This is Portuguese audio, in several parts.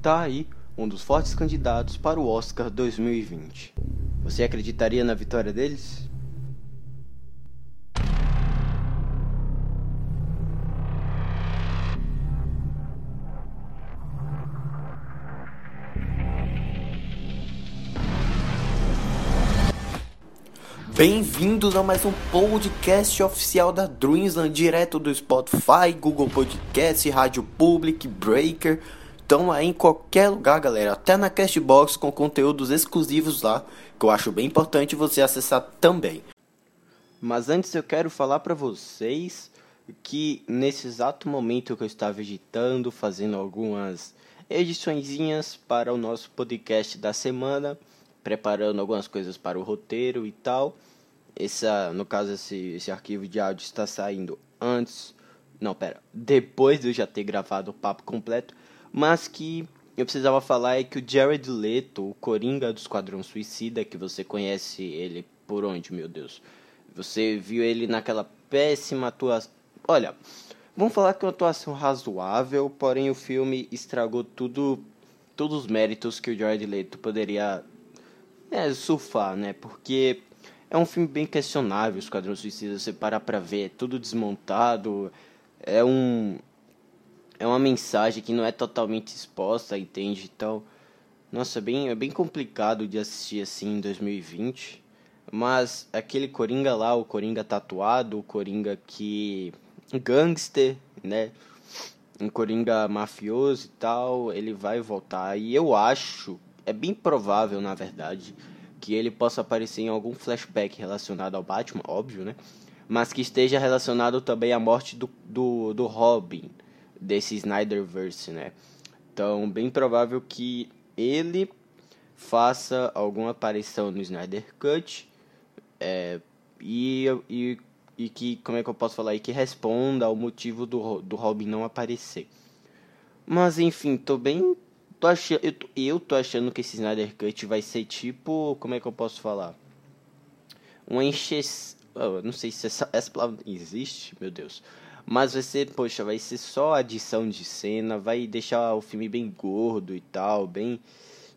tá aí um dos fortes candidatos para o Oscar 2020. Você acreditaria na vitória deles? Bem-vindos a mais um podcast oficial da Dreamsland, direto do Spotify, Google Podcast, Rádio Public, Breaker. Então aí em qualquer lugar, galera, até na Castbox com conteúdos exclusivos lá, que eu acho bem importante você acessar também. Mas antes eu quero falar para vocês que nesse exato momento que eu estava editando, fazendo algumas ediçõezinhas para o nosso podcast da semana, preparando algumas coisas para o roteiro e tal. Essa, no caso, esse, esse arquivo de áudio está saindo antes. Não, pera. Depois de eu já ter gravado o papo completo. Mas que eu precisava falar é que o Jared Leto, o Coringa do Esquadrão Suicida, que você conhece ele por onde, meu Deus? Você viu ele naquela péssima atuação. Olha, vamos falar que é uma atuação razoável, porém o filme estragou tudo, todos os méritos que o Jared Leto poderia é, surfar, né? Porque é um filme bem questionável, Esquadrão Suicida, você parar pra ver, é tudo desmontado, é um... É uma mensagem que não é totalmente exposta, entende? Então, nossa, é bem, é bem complicado de assistir assim em 2020. Mas aquele Coringa lá, o Coringa tatuado, o Coringa que... Gangster, né? Um Coringa mafioso e tal, ele vai voltar. E eu acho, é bem provável na verdade que ele possa aparecer em algum flashback relacionado ao Batman, óbvio, né? Mas que esteja relacionado também à morte do, do, do Robin, desse Snyderverse, né? Então, bem provável que ele faça alguma aparição no Snyder Cut é, e, e, e que, como é que eu posso falar, e que responda ao motivo do, do Robin não aparecer. Mas enfim, tô bem tô achando, eu, tô, eu tô achando que esse Snyder Cut vai ser tipo. Como é que eu posso falar? Uma enche. Oh, não sei se essa, essa palavra existe, meu Deus. Mas vai ser, poxa, vai ser só adição de cena, vai deixar o filme bem gordo e tal, bem.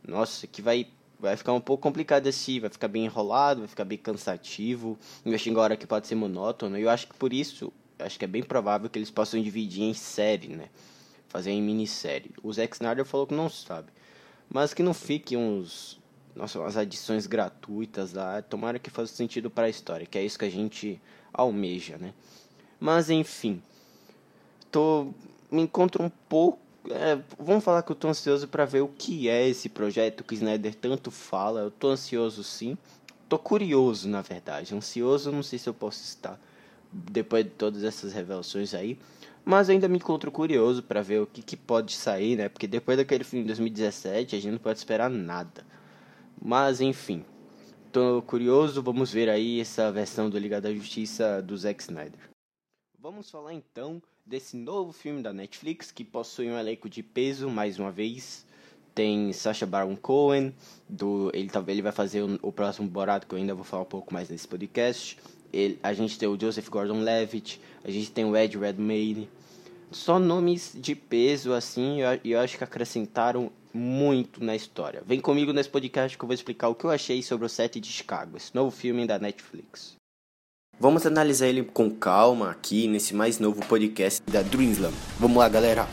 Nossa, que vai vai ficar um pouco complicado assim, vai ficar bem enrolado, vai ficar bem cansativo. Eu acho agora que pode ser monótono. Eu acho que por isso, acho que é bem provável que eles possam dividir em série, né? fazer em minissérie. O Zack Snyder falou que não sabe. Mas que não fique uns. Nossa, umas adições gratuitas lá. Tomara que faça sentido para a história, que é isso que a gente almeja, né? Mas enfim. Tô. Me encontro um pouco. É, vamos falar que eu tô ansioso para ver o que é esse projeto que Snyder tanto fala. Eu tô ansioso sim. Tô curioso, na verdade. Ansioso, não sei se eu posso estar. Depois de todas essas revelações aí. Mas ainda me encontro curioso para ver o que, que pode sair, né? Porque depois daquele filme de 2017 a gente não pode esperar nada. Mas enfim, tô curioso, vamos ver aí essa versão do Liga da Justiça do Zack Snyder. Vamos falar então desse novo filme da Netflix que possui um elenco de peso mais uma vez. Tem Sacha Baron Cohen, do, ele, ele vai fazer o, o próximo Borato, que eu ainda vou falar um pouco mais nesse podcast. Ele, a gente tem o Joseph Gordon-Levitt, a gente tem o Ed Redmayne. Só nomes de peso, assim, e eu, eu acho que acrescentaram muito na história. Vem comigo nesse podcast que eu vou explicar o que eu achei sobre o set de Chicago, esse novo filme da Netflix. Vamos analisar ele com calma aqui nesse mais novo podcast da Dreamslam. Vamos lá, galera!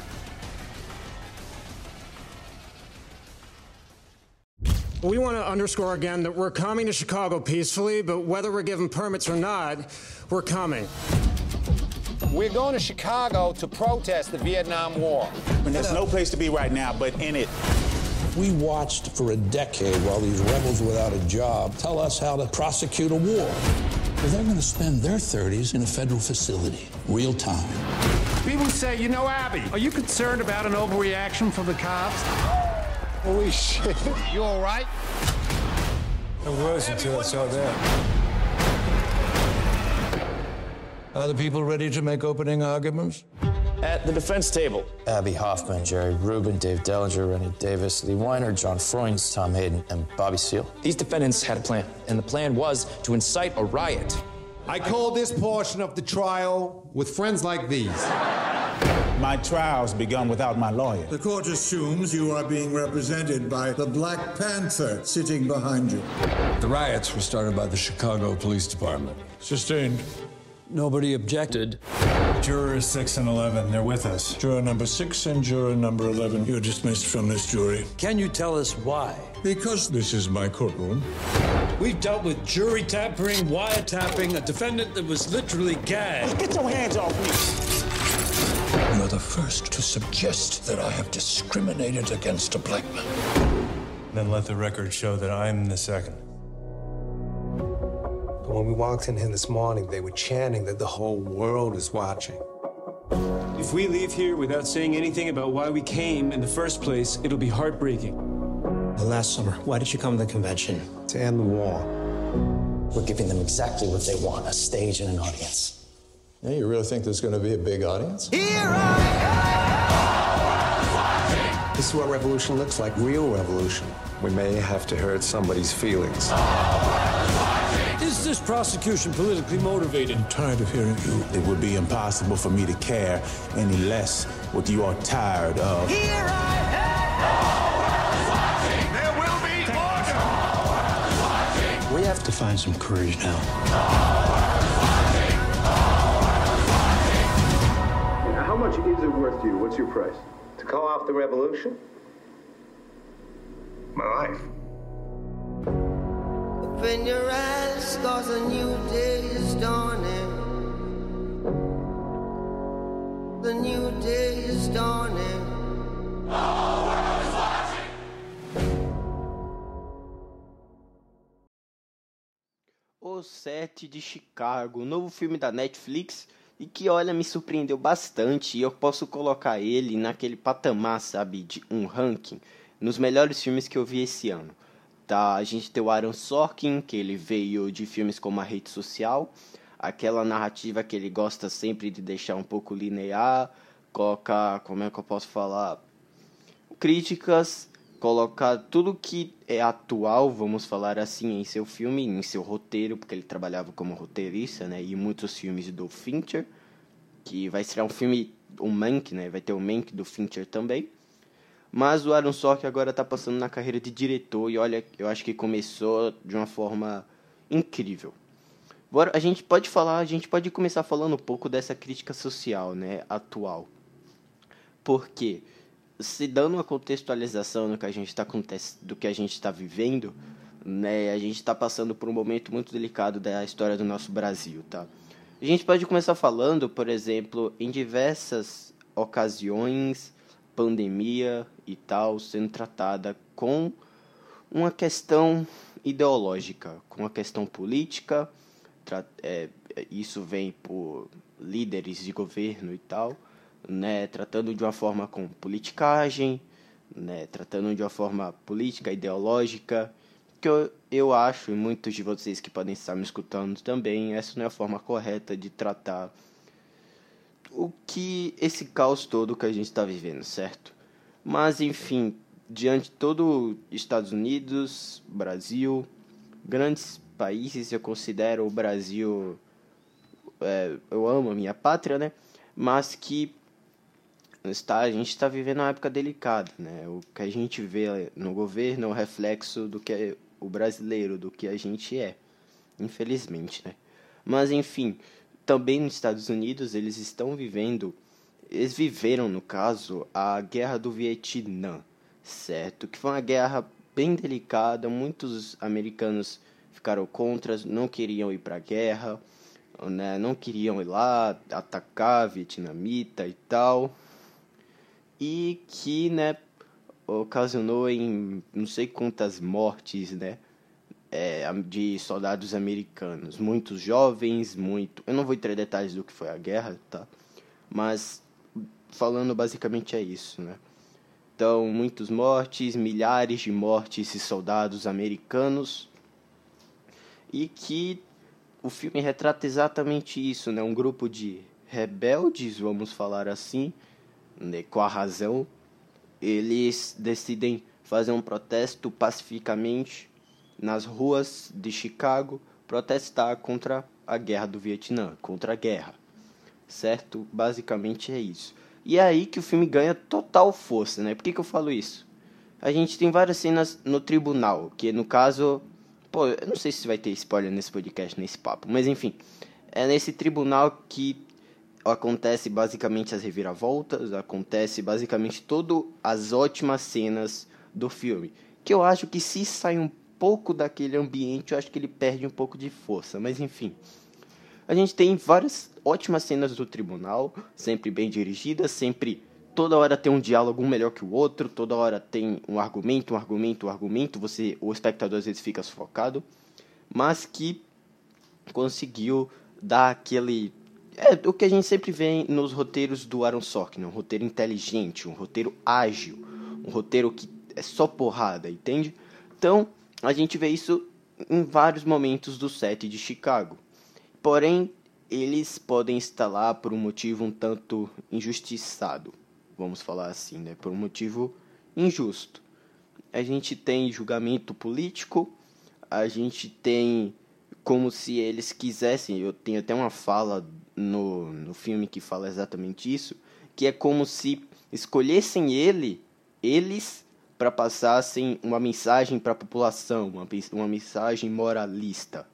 We want to underscore again that we're coming to Chicago peacefully, but whether we're given permits or not, we're coming. We're going to Chicago to protest the Vietnam War. And there's no place to be right now but in it. We watched for a decade while these rebels without a job tell us how to prosecute a war. Well, they're going to spend their 30s in a federal facility, real time. People say, you know, Abby, are you concerned about an overreaction from the cops? Holy shit. You all right? I was until I saw that. Are the people ready to make opening arguments? At the defense table, Abby Hoffman, Jerry Rubin, Dave Dellinger, Rennie Davis, Lee Weiner, John Freund, Tom Hayden, and Bobby Seale. These defendants had a plan, and the plan was to incite a riot. I call this portion of the trial with friends like these. My trial's begun without my lawyer. The court assumes you are being represented by the Black Panther sitting behind you. The riots were started by the Chicago Police Department. Sustained. Nobody objected. Jurors 6 and 11, they're with us. Juror number six and juror number 11, you're dismissed from this jury. Can you tell us why? Because this is my courtroom. We've dealt with jury tampering, wiretapping, a defendant that was literally gagged. Get your hands off me. You're the first to suggest that I have discriminated against a black man. Then let the record show that I'm the second. But when we walked in here this morning, they were chanting that the whole world is watching. If we leave here without saying anything about why we came in the first place, it'll be heartbreaking. last summer, why did you come to the convention? To end the war. We're giving them exactly what they want a stage and an audience. Yeah, you really think there's going to be a big audience? Here This is what revolution looks like real revolution. We may have to hurt somebody's feelings. Is this prosecution politically motivated? I'm tired of hearing you. It would be impossible for me to care any less what you are tired of. Here I have order! We have to find some courage now. How much is it worth to you? What's your price? To call off the revolution? My life. Open your eyes, cause a new day is dawning. The new day is dawning. O Sete de Chicago, novo filme da Netflix e que, olha, me surpreendeu bastante e eu posso colocar ele naquele patamar, sabe, de um ranking nos melhores filmes que eu vi esse ano. Tá, a gente tem o Aaron Sorkin, que ele veio de filmes como A Rede Social, aquela narrativa que ele gosta sempre de deixar um pouco linear, colocar, como é que eu posso falar, críticas, colocar tudo que é atual, vamos falar assim, em seu filme, em seu roteiro, porque ele trabalhava como roteirista, né, e muitos filmes do Fincher, que vai ser um filme, um Mank, né, vai ter o Mank do Fincher também. Mas o Aaron Sorkin agora está passando na carreira de diretor e olha, eu acho que começou de uma forma incrível. Bora, a gente pode falar, a gente pode começar falando um pouco dessa crítica social, né, atual. Porque se dando uma contextualização no que a gente está do que a gente está vivendo, né, a gente está passando por um momento muito delicado da história do nosso Brasil, tá? A gente pode começar falando, por exemplo, em diversas ocasiões pandemia e tal sendo tratada com uma questão ideológica, com uma questão política. É, isso vem por líderes de governo e tal, né, tratando de uma forma com politicagem, né, tratando de uma forma política, ideológica, que eu, eu acho, e muitos de vocês que podem estar me escutando também, essa não é a forma correta de tratar o que esse caos todo que a gente está vivendo, certo? Mas enfim, diante de todo Estados Unidos, Brasil, grandes países, eu considero o Brasil, é, eu amo a minha pátria, né? Mas que está, a gente está vivendo uma época delicada, né? O que a gente vê no governo é um reflexo do que é o brasileiro, do que a gente é, infelizmente, né? Mas enfim, também nos Estados Unidos eles estão vivendo, eles viveram no caso a guerra do Vietnã, certo? Que foi uma guerra bem delicada, muitos americanos ficaram contra, não queriam ir para a guerra, né? não queriam ir lá atacar vietnamita e tal, e que né, ocasionou em não sei quantas mortes, né? é, de soldados americanos, muitos jovens, muito. Eu não vou entrar em detalhes do que foi a guerra, tá? Mas falando basicamente é isso, né? Então, muitos mortes, milhares de mortes de soldados americanos e que o filme retrata exatamente isso, né? Um grupo de rebeldes, vamos falar assim, né? com a razão, eles decidem fazer um protesto pacificamente nas ruas de Chicago protestar contra a guerra do Vietnã, contra a guerra. Certo? Basicamente é isso. E é aí que o filme ganha total força, né? Por que, que eu falo isso? A gente tem várias cenas no tribunal, que no caso. Pô, eu não sei se vai ter spoiler nesse podcast, nesse papo, mas enfim. É nesse tribunal que acontece basicamente as reviravoltas, acontece basicamente todas as ótimas cenas do filme. Que eu acho que se sai um pouco daquele ambiente, eu acho que ele perde um pouco de força, mas enfim. A gente tem várias ótimas cenas do tribunal, sempre bem dirigidas, sempre toda hora tem um diálogo um melhor que o outro, toda hora tem um argumento, um argumento, um argumento, você o espectador às vezes fica sufocado, mas que conseguiu dar aquele é o que a gente sempre vê nos roteiros do Aaron Sorkin, um roteiro inteligente, um roteiro ágil, um roteiro que é só porrada, entende? Então, a gente vê isso em vários momentos do set de Chicago. Porém, eles podem estar lá por um motivo um tanto injustiçado, vamos falar assim, né? Por um motivo injusto. A gente tem julgamento político, a gente tem como se eles quisessem, eu tenho até uma fala no, no filme que fala exatamente isso, que é como se escolhessem ele, eles, para passassem uma mensagem para a população, uma, uma mensagem moralista,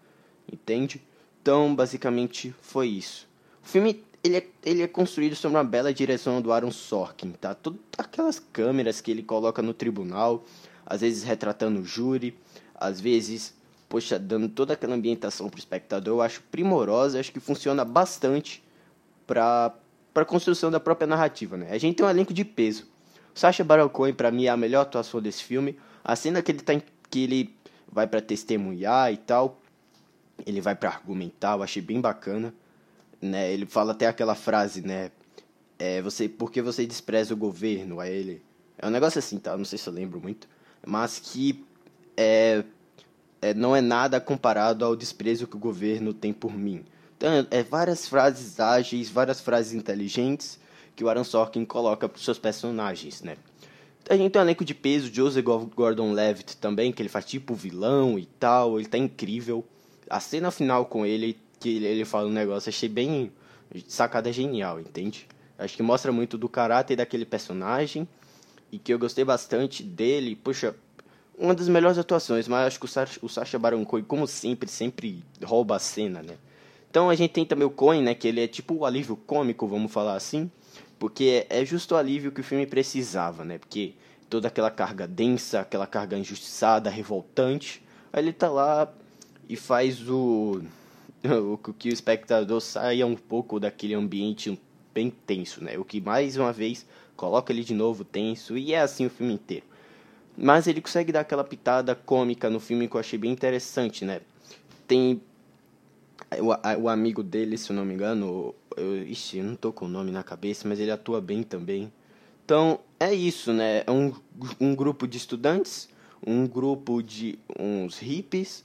entende? Então, basicamente, foi isso. O filme ele é, ele é construído sobre uma bela direção do Aaron Sorkin, tá? Todas aquelas câmeras que ele coloca no tribunal, às vezes retratando o júri, às vezes poxa, dando toda aquela ambientação pro espectador, eu acho primorosa, acho que funciona bastante para para construção da própria narrativa, né? A gente tem um elenco de peso. O Sacha Baron Cohen para mim é a melhor atuação desse filme. A cena que ele tá que ele vai para testemunhar e tal, ele vai para argumentar, eu achei bem bacana, né? Ele fala até aquela frase, né? É, você, porque você despreza o governo? A ele é um negócio assim, tá? Não sei se eu lembro muito, mas que é é, não é nada comparado ao desprezo que o governo tem por mim. Então, é várias frases ágeis, várias frases inteligentes que o Aaron Sorkin coloca para os seus personagens, né? A gente tem um elenco de peso, Joseph Gordon-Levitt também, que ele faz tipo vilão e tal, ele tá incrível. A cena final com ele, que ele, fala um negócio, achei bem sacada genial, entende? Acho que mostra muito do caráter daquele personagem e que eu gostei bastante dele. Puxa, uma das melhores atuações, mas acho que o Sacha, o Sacha Baron Cohen, como sempre, sempre rouba a cena, né? Então a gente tem também o Cohen, né, que ele é tipo o alívio cômico, vamos falar assim, porque é justo o alívio que o filme precisava, né? Porque toda aquela carga densa, aquela carga injustiçada, revoltante, aí ele tá lá e faz o o que o espectador saia um pouco daquele ambiente bem tenso, né? O que mais uma vez coloca ele de novo tenso e é assim o filme inteiro. Mas ele consegue dar aquela pitada cômica no filme que eu achei bem interessante, né? Tem o, o amigo dele, se eu não me engano, eu, ixi, eu não tô com o nome na cabeça, mas ele atua bem também. Então, é isso, né? É um, um grupo de estudantes, um grupo de uns hippies.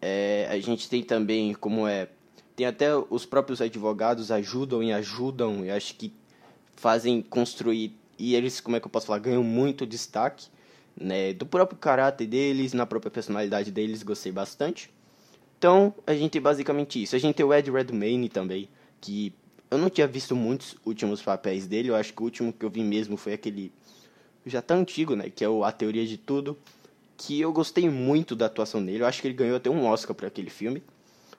É, a gente tem também, como é... Tem até os próprios advogados ajudam e ajudam, e acho que fazem construir... E eles, como é que eu posso falar, ganham muito destaque né, do próprio caráter deles, na própria personalidade deles, gostei bastante. Então, a gente tem basicamente isso. A gente tem o Ed Redmayne também, que eu não tinha visto muitos últimos papéis dele, eu acho que o último que eu vi mesmo foi aquele já tá antigo, né, que é o A Teoria de Tudo, que eu gostei muito da atuação dele. Eu acho que ele ganhou até um Oscar para aquele filme,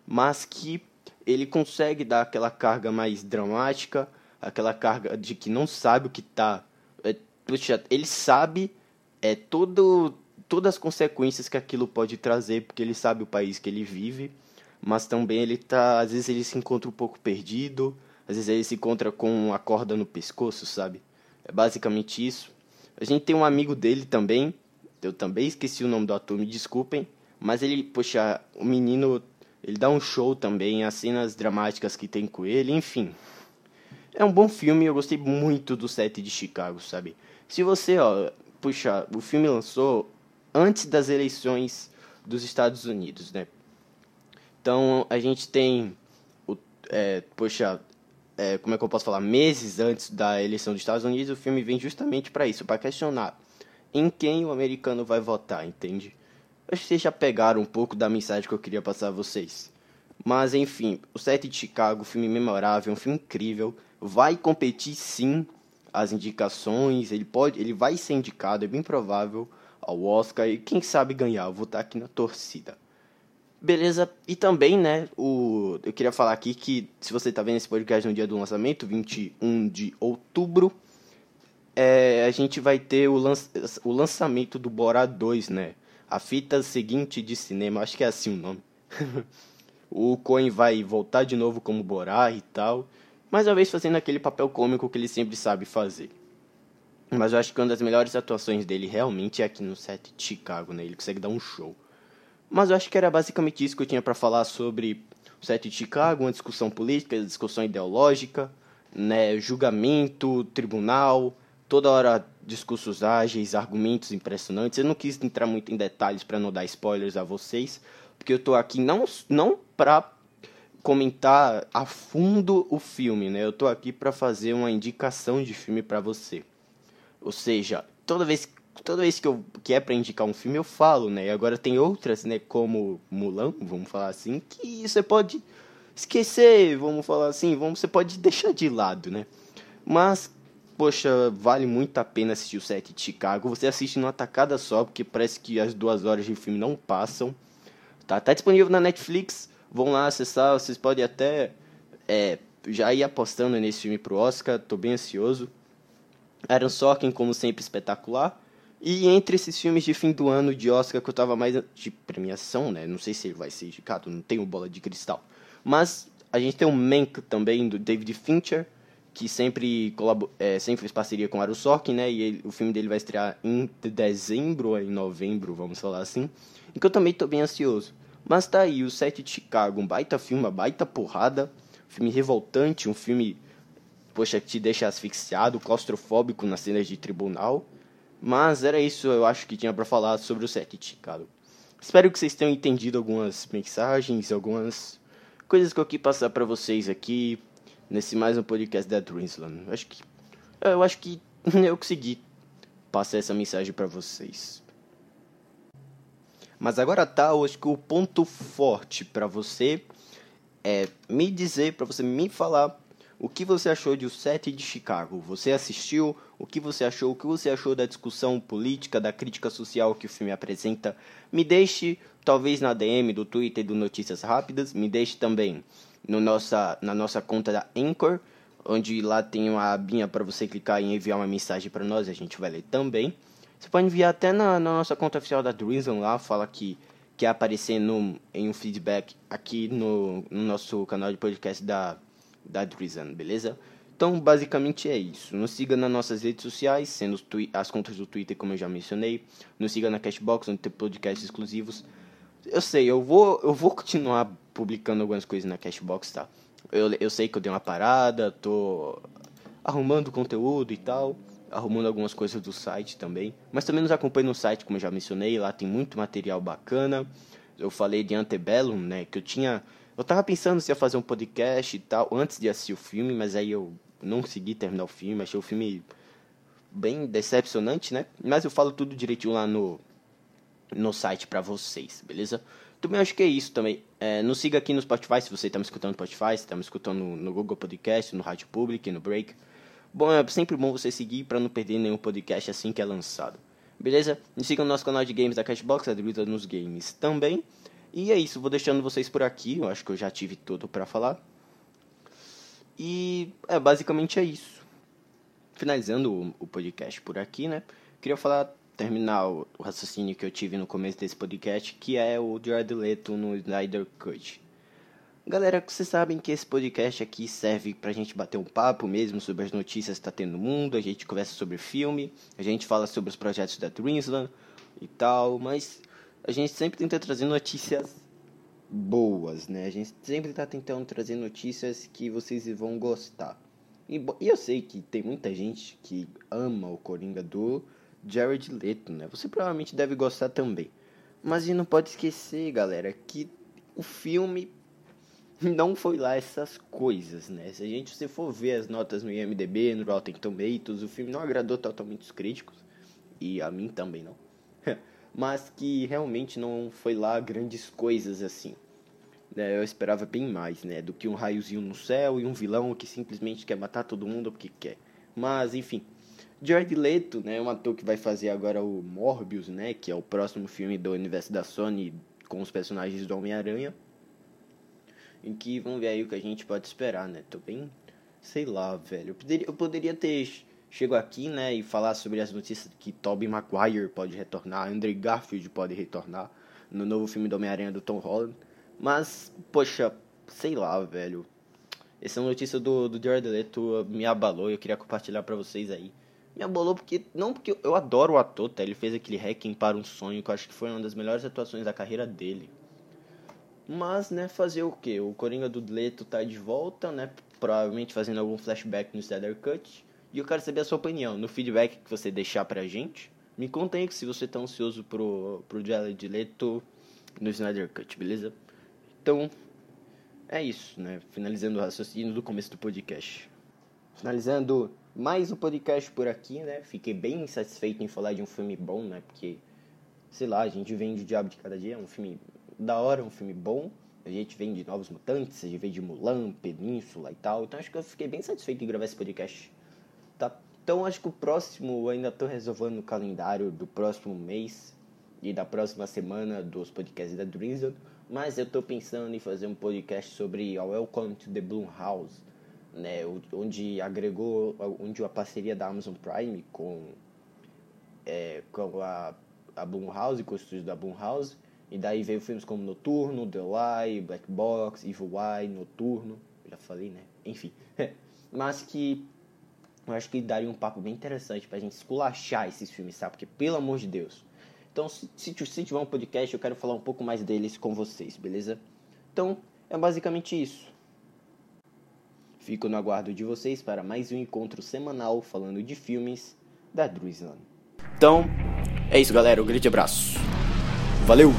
mas que ele consegue dar aquela carga mais dramática, aquela carga de que não sabe o que tá, é, ele sabe é todo todas as consequências que aquilo pode trazer, porque ele sabe o país que ele vive, mas também ele tá, às vezes ele se encontra um pouco perdido, às vezes ele se encontra com uma corda no pescoço, sabe? É basicamente isso. A gente tem um amigo dele também, eu também esqueci o nome do ator, me desculpem, mas ele, poxa, o menino, ele dá um show também, as cenas dramáticas que tem com ele, enfim. É um bom filme, eu gostei muito do set de Chicago, sabe? Se você, ó, puxa, o filme lançou antes das eleições dos Estados Unidos, né? Então a gente tem, o, é, puxa, é, como é que eu posso falar? Meses antes da eleição dos Estados Unidos, o filme vem justamente para isso, para questionar em quem o americano vai votar, entende? Acho que vocês já pegaram um pouco da mensagem que eu queria passar a vocês. Mas enfim, o Sete de Chicago, filme memorável, um filme incrível, vai competir sim as indicações, ele pode, ele vai ser indicado, é bem provável ao Oscar e quem sabe ganhar. Eu vou estar aqui na torcida. Beleza? E também, né, o eu queria falar aqui que se você está vendo esse podcast no dia do lançamento, 21 de outubro, é, a gente vai ter o, lan o lançamento do Bora 2, né? A fita seguinte de cinema, acho que é assim o nome. o Coen vai voltar de novo como Borá e tal, mais uma vez fazendo aquele papel cômico que ele sempre sabe fazer. Mas eu acho que uma das melhores atuações dele realmente é aqui no set de Chicago, né? Ele consegue dar um show. Mas eu acho que era basicamente isso que eu tinha para falar sobre o set de Chicago, uma discussão política, discussão ideológica, né? Julgamento, tribunal, toda hora discursos ágeis, argumentos impressionantes. Eu não quis entrar muito em detalhes para não dar spoilers a vocês, porque eu tô aqui não não para comentar a fundo o filme, né? Eu tô aqui para fazer uma indicação de filme para você. Ou seja, toda vez toda vez que eu que é para indicar um filme eu falo, né? E agora tem outras, né, como Mulan, vamos falar assim, que você pode esquecer, vamos falar assim, vamos você pode deixar de lado, né? Mas poxa, vale muito a pena assistir o set de Chicago. Você assiste numa tacada só, porque parece que as duas horas de filme não passam. Tá, tá disponível na Netflix. Vão lá acessar. Vocês podem até é, já ir apostando nesse filme pro Oscar. Tô bem ansioso. Aaron Sorkin, como sempre, espetacular. E entre esses filmes de fim do ano de Oscar que eu tava mais de premiação, né? Não sei se ele vai ser indicado, não tenho bola de cristal. Mas a gente tem o Mank também, do David Fincher que sempre, é, sempre fez parceria com Aaron Sorkin, né? E ele, o filme dele vai estrear em dezembro em novembro, vamos falar assim. E que eu também tô bem ansioso. Mas tá aí, o Sete de Chicago, um baita filme, uma baita porrada. Um filme revoltante, um filme, poxa, que te deixa asfixiado, claustrofóbico nas cenas de tribunal. Mas era isso, eu acho que tinha para falar sobre o Sete de Chicago. Espero que vocês tenham entendido algumas mensagens, algumas coisas que eu quis passar para vocês aqui nesse mais um podcast da Dreamsland. Acho que eu acho que eu consegui passar essa mensagem para vocês. Mas agora tá, eu acho que o ponto forte para você é me dizer, para você me falar o que você achou de O Sete de Chicago. Você assistiu? O que você achou? O que você achou da discussão política, da crítica social que o filme apresenta? Me deixe, talvez na DM do Twitter do Notícias Rápidas. Me deixe também no nossa, na nossa conta da Anchor, onde lá tem uma abinha para você clicar e enviar uma mensagem para nós, a gente vai ler também. Você pode enviar até na, na nossa conta oficial da Drizzle lá, fala que quer aparecer no, em um feedback aqui no, no nosso canal de podcast da, da Drizzle, beleza? Então, basicamente é isso. Nos siga nas nossas redes sociais, sendo as contas do Twitter, como eu já mencionei. Nos siga na Cashbox, onde tem podcasts exclusivos. Eu sei, eu vou, eu vou continuar publicando algumas coisas na Cashbox, tá? Eu, eu sei que eu dei uma parada, tô arrumando conteúdo e tal, arrumando algumas coisas do site também. Mas também nos acompanhe no site, como eu já mencionei, lá tem muito material bacana. Eu falei de Antebellum, né, que eu tinha... Eu tava pensando se ia fazer um podcast e tal, antes de assistir o filme, mas aí eu não consegui terminar o filme, achei o filme bem decepcionante, né? Mas eu falo tudo direitinho lá no, no site para vocês, beleza? Também acho que é isso também. É, nos siga aqui no Spotify, se você está me escutando no Spotify, se está me escutando no, Google Podcast, no Rádio Public, no Break. Bom, é sempre bom você seguir para não perder nenhum podcast assim que é lançado. Beleza? Me siga no nosso canal de games da Cashbox, a nos Games também. E é isso, vou deixando vocês por aqui. Eu acho que eu já tive tudo para falar. E é basicamente é isso. Finalizando o, o podcast por aqui, né? Queria falar terminar o raciocínio que eu tive no começo desse podcast, que é o Jared Leto no Snyder Cut. Galera, vocês sabem que esse podcast aqui serve pra gente bater um papo mesmo sobre as notícias que tá tendo no mundo, a gente conversa sobre filme, a gente fala sobre os projetos da Dreamsland e tal, mas a gente sempre tenta trazer notícias boas, né? A gente sempre tá tentando trazer notícias que vocês vão gostar. E, e eu sei que tem muita gente que ama o Coringa do Jared Leto, né? Você provavelmente deve gostar também. Mas e não pode esquecer, galera, que o filme não foi lá essas coisas, né? Se a gente se for ver as notas no IMDb, no Rotten Tomatoes, o filme não agradou totalmente os críticos e a mim também não. Mas que realmente não foi lá grandes coisas assim. Né? Eu esperava bem mais, né? Do que um raiozinho no céu e um vilão que simplesmente quer matar todo mundo porque quer. Mas, enfim. Jared Leto, né, é um ator que vai fazer agora o Morbius, né, que é o próximo filme do universo da Sony com os personagens do Homem-Aranha. Em que vamos ver aí o que a gente pode esperar, né? Tô bem, sei lá, velho. Eu poderia, eu poderia ter chego aqui, né, e falar sobre as notícias que Tobey Maguire pode retornar, Andrew Garfield pode retornar no novo filme do Homem-Aranha do Tom Holland. Mas, poxa, sei lá, velho. Essa notícia do, do Jared Leto me abalou e eu queria compartilhar para vocês aí. Me abalou porque, não porque eu adoro o ator, tá? Ele fez aquele Hacking para um Sonho, que eu acho que foi uma das melhores atuações da carreira dele. Mas, né, fazer o que? O Coringa do Leto tá de volta, né? Provavelmente fazendo algum flashback no Snyder Cut. E eu quero saber a sua opinião, no feedback que você deixar pra gente. Me conta aí se você tá ansioso pro, pro Jared Leto no Snyder Cut, beleza? Então, é isso, né? Finalizando o raciocínio do começo do podcast. Finalizando mais um podcast por aqui, né? Fiquei bem satisfeito em falar de um filme bom, né? Porque, sei lá, a gente vem de Diabo de Cada Dia, é um filme da hora, um filme bom. A gente vem de Novos Mutantes, a gente vem de Mulan, Península e tal. Então acho que eu fiquei bem satisfeito em gravar esse podcast. Tá? Então acho que o próximo, eu ainda tô resolvendo o calendário do próximo mês e da próxima semana dos podcasts da Drizzle. Mas eu tô pensando em fazer um podcast sobre Welcome to the Bloom House, né, onde agregou, onde a parceria da Amazon Prime com, é, com a, a House, com o estúdio da House, e daí veio filmes como Noturno, The Lie, Black Box, Evil Eye, Noturno, já falei, né? Enfim, mas que eu acho que daria um papo bem interessante pra gente esculachar esses filmes, sabe? Porque, pelo amor de Deus, então, se, se, se tiver um podcast, eu quero falar um pouco mais deles com vocês, beleza? Então, é basicamente isso. Fico no aguardo de vocês para mais um encontro semanal falando de filmes da Druisland. Então, é isso, galera. Um grande abraço. Valeu!